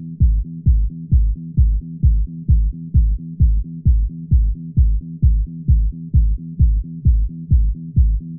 Thank you.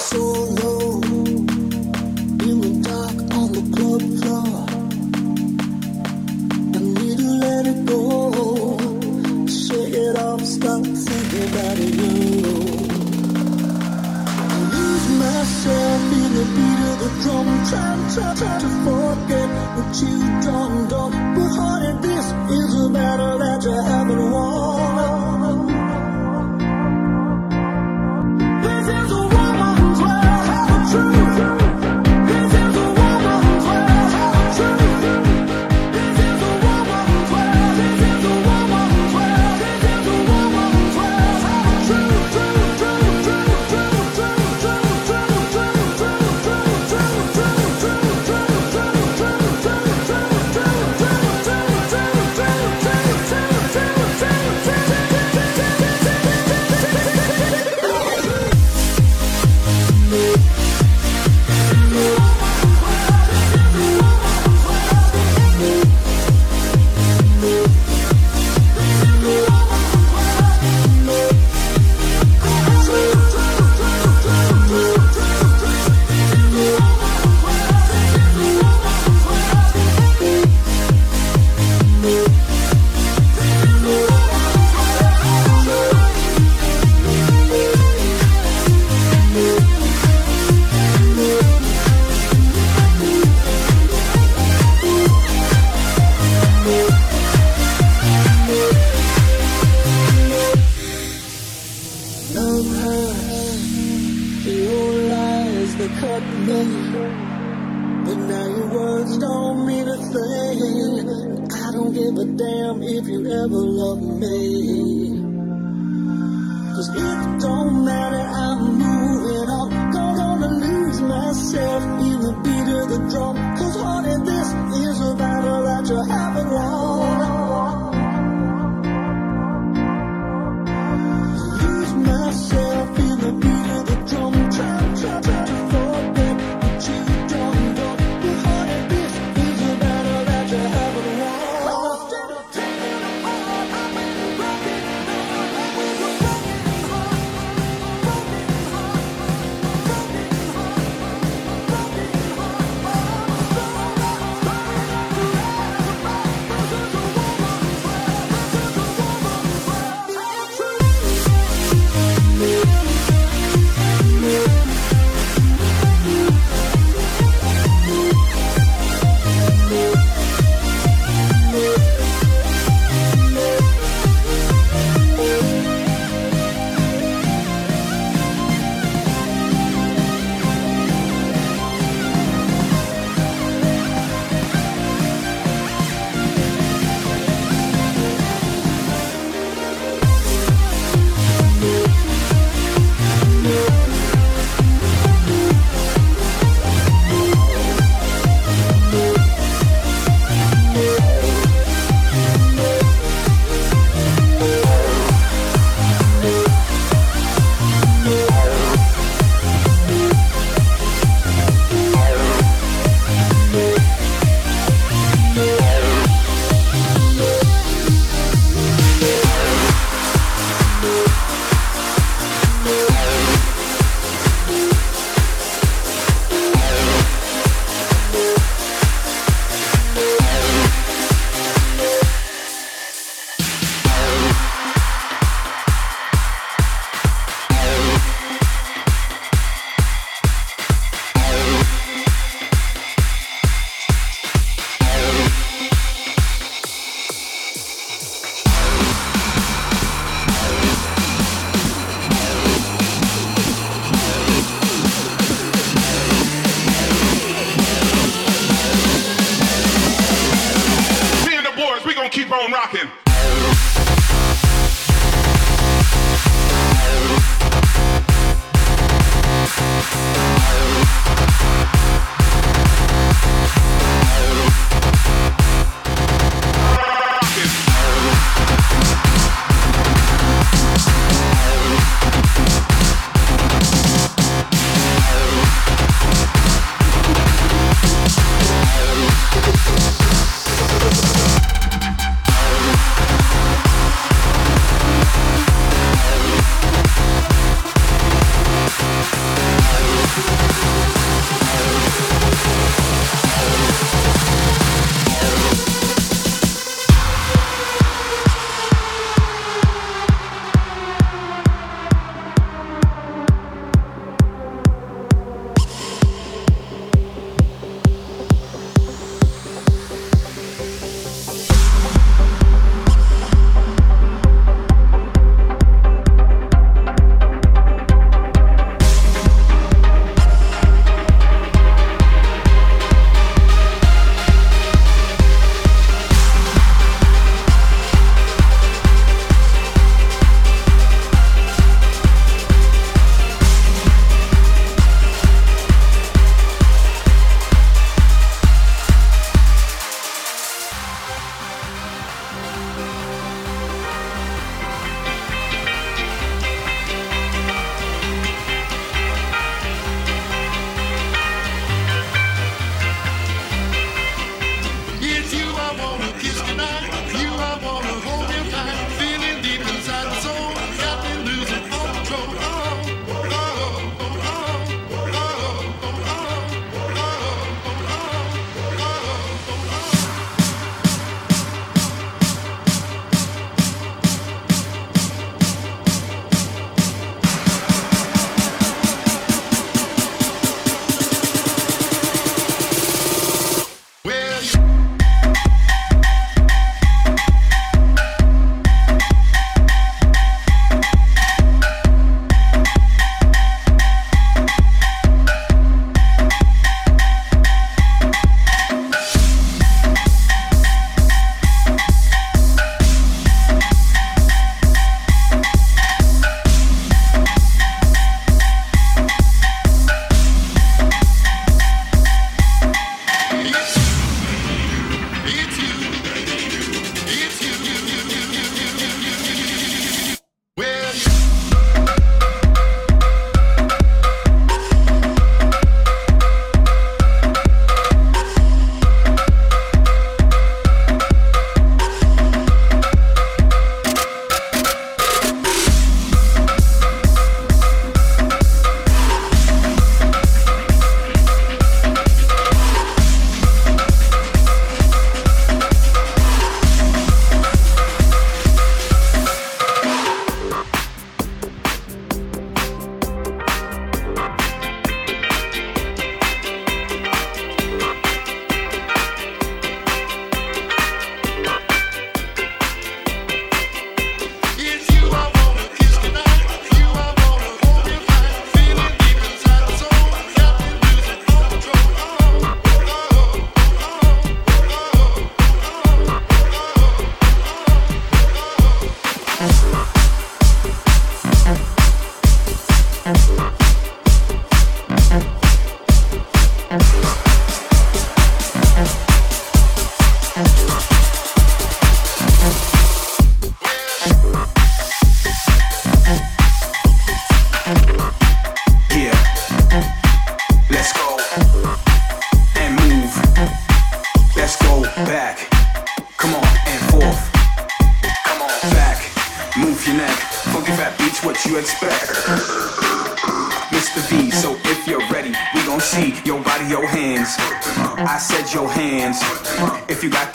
so long.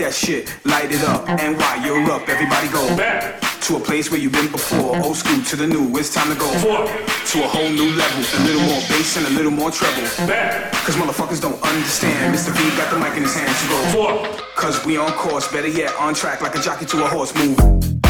That shit, light it up. And while you're up, everybody go back to a place where you've been before. Old school to the new, it's time to go Forward. to a whole new level. A little more bass and a little more treble. back Cause motherfuckers don't understand. Mr. V got the mic in his hands to go. forward. Cause we on course, better yet, on track like a jockey to a horse. Move.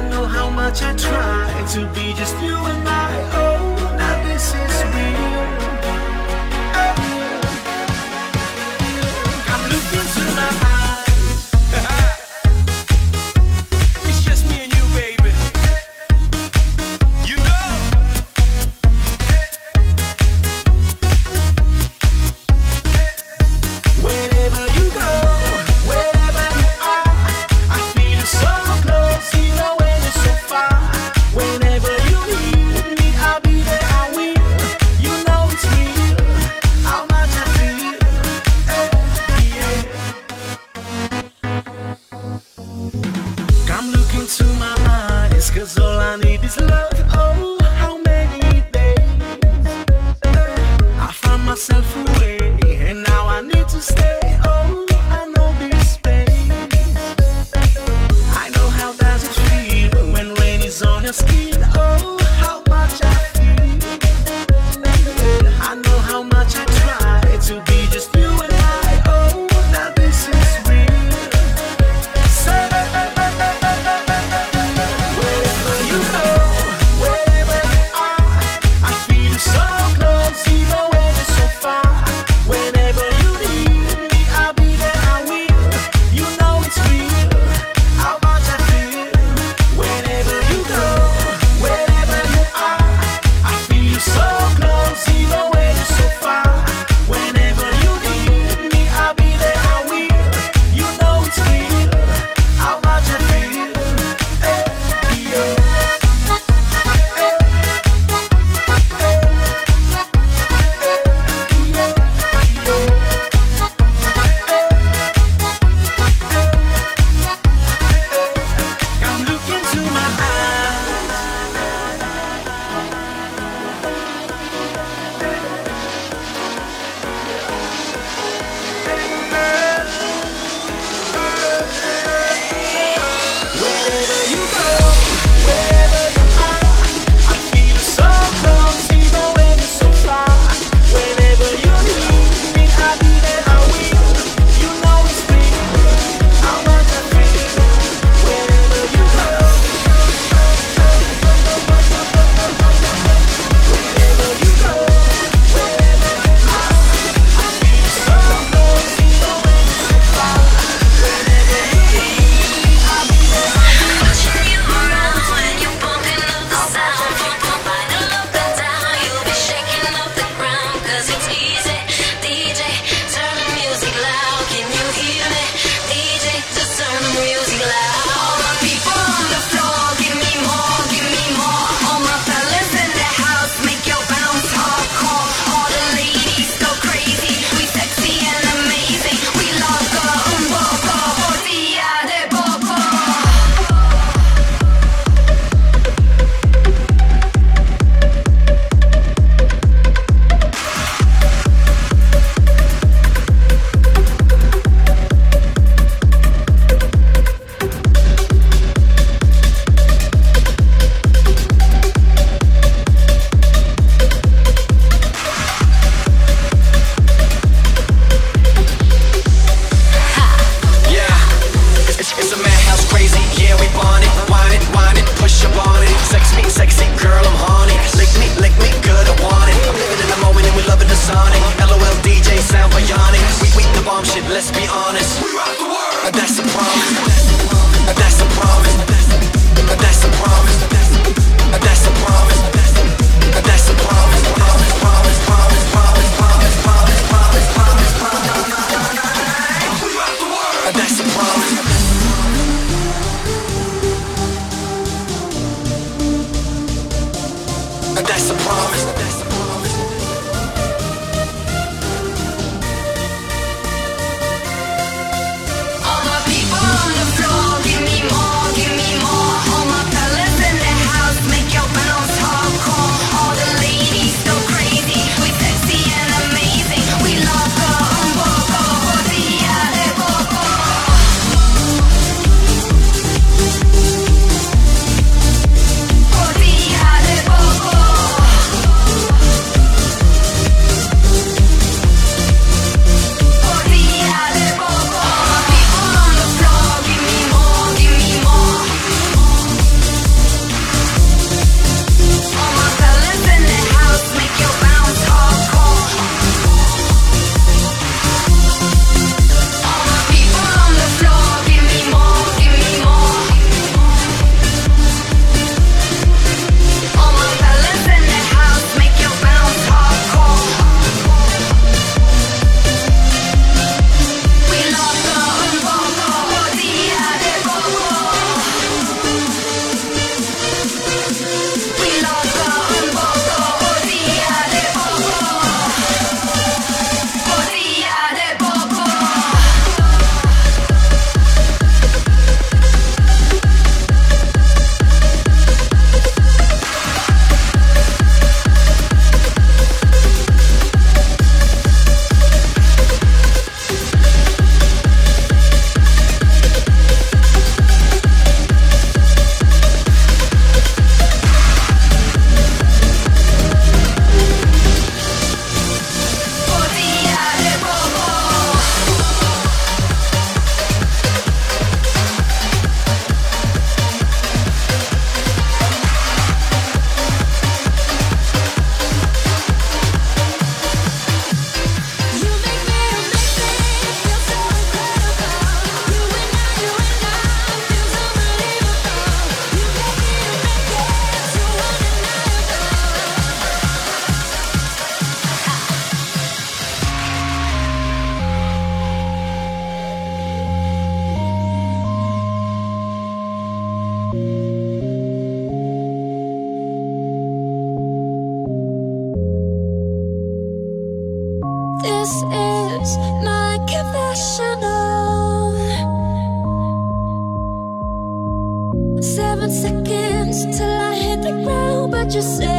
I know how much I try to be just you and I. Oh, now this is. just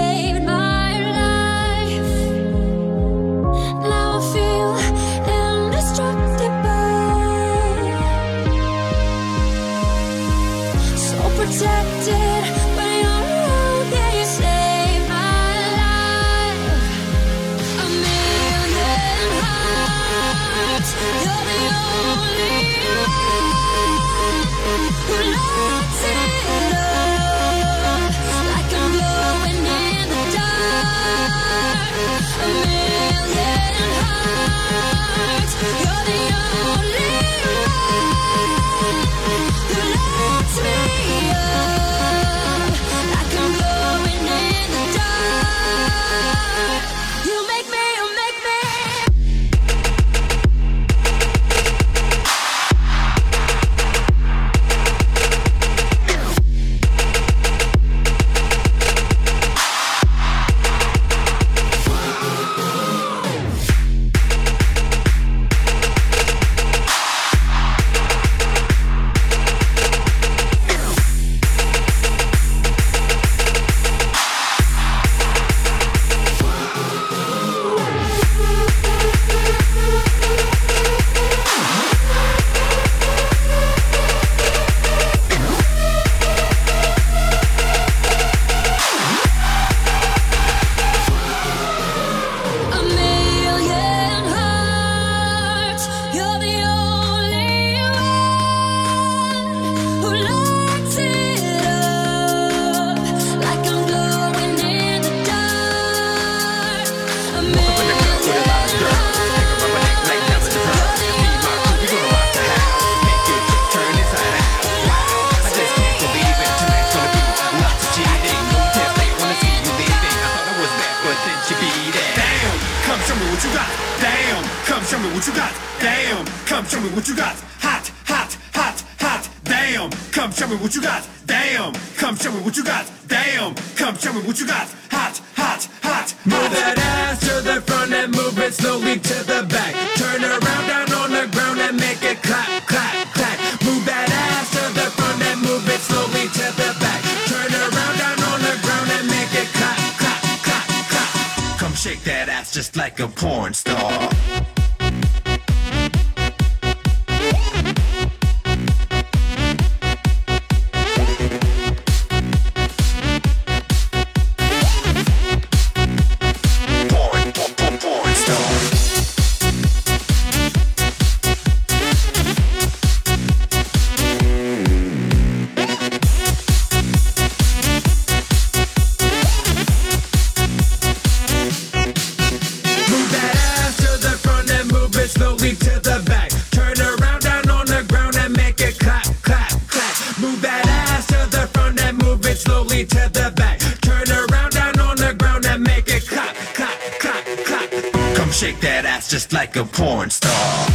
to the back. Turn around down on the ground and make it clap, clap, clap, clap. Come shake that ass just like a porn star.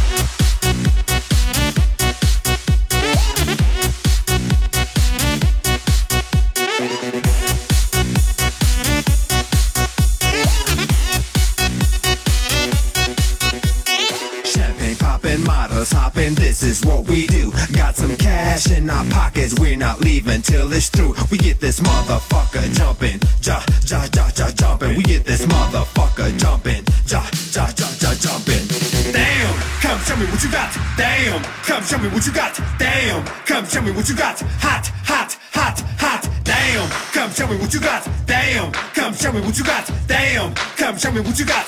what you got. Hot, hot, hot, hot. Damn. Come show me what you got. Damn. Come show me what you got. Damn. Come show me what you got.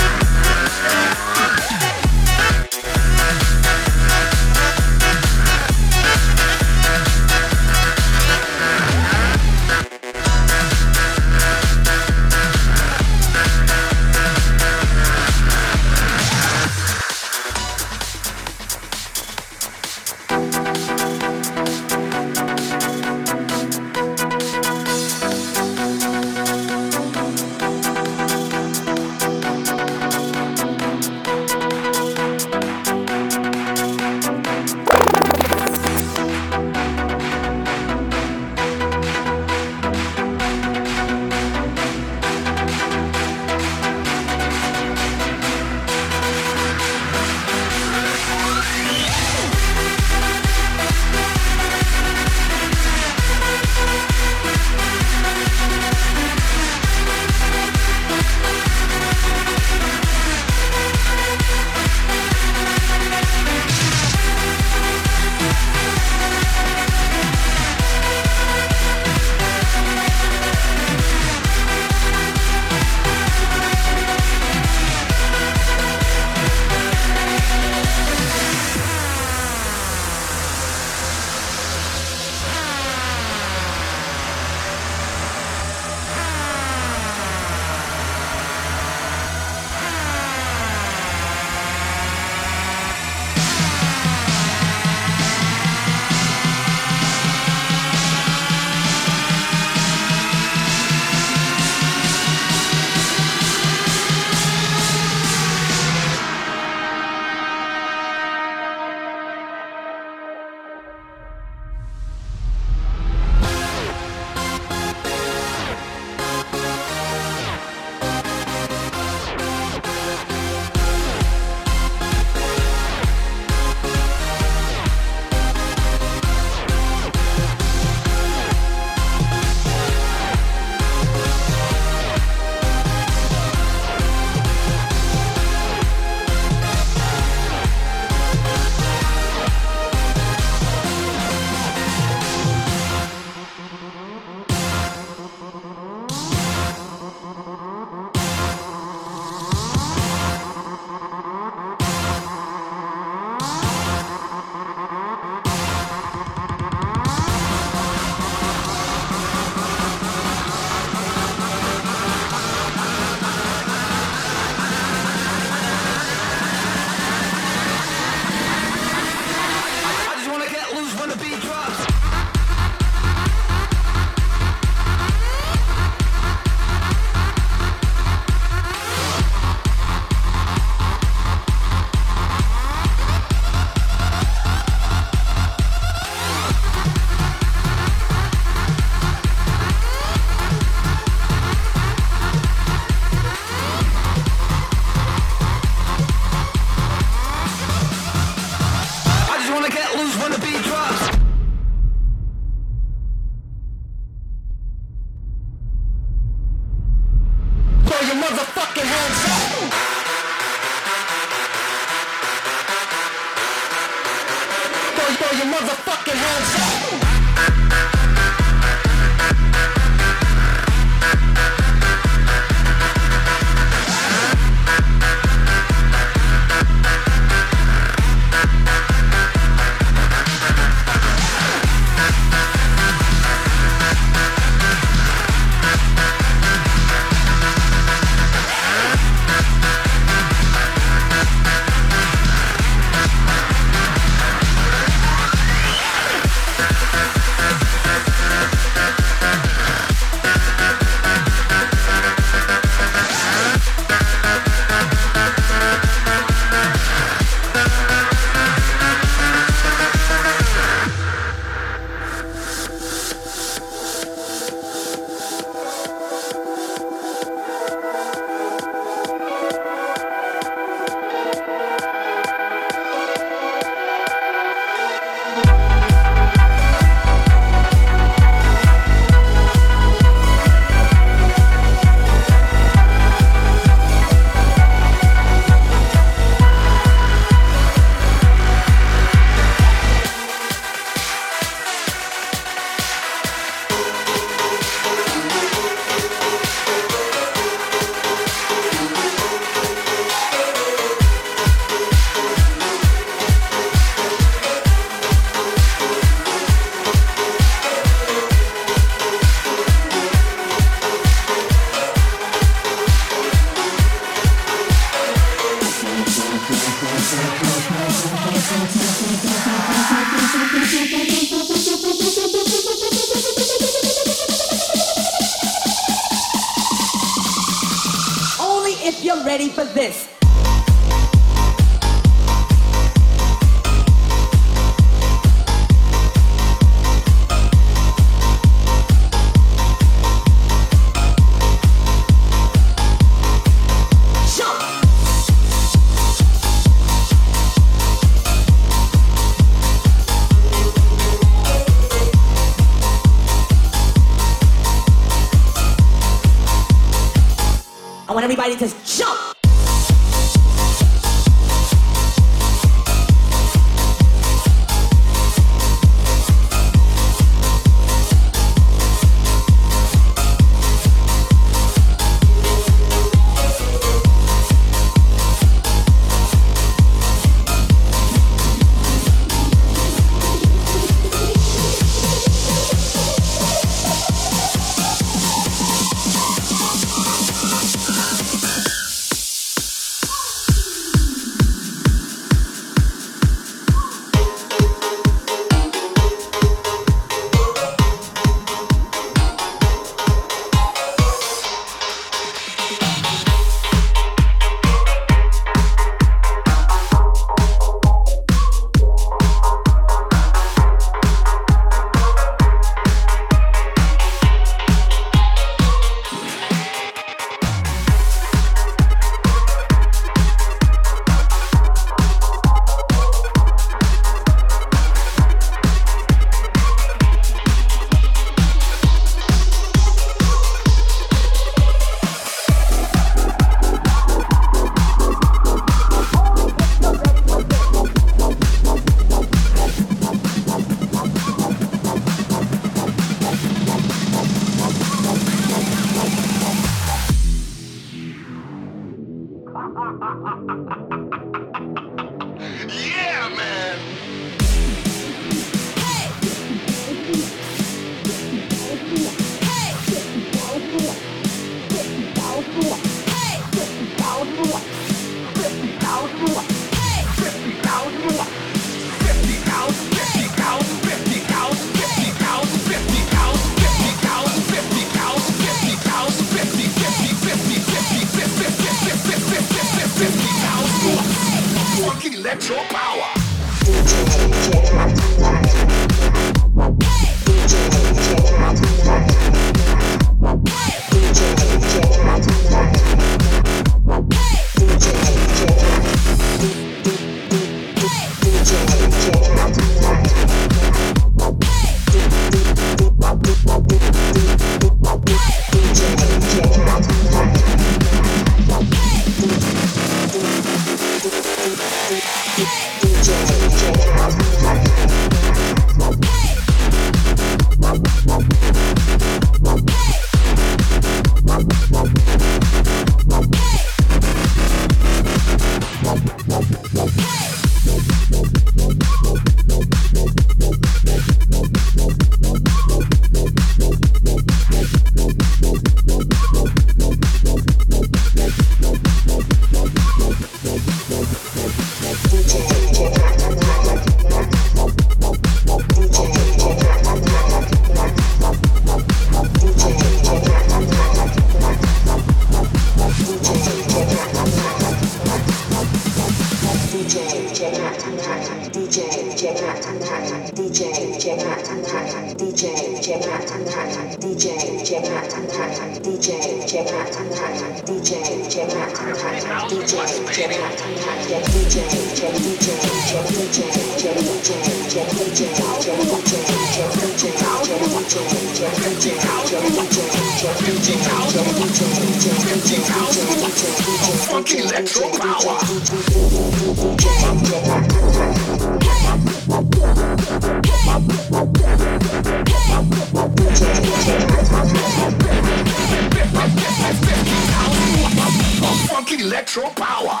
Electro power.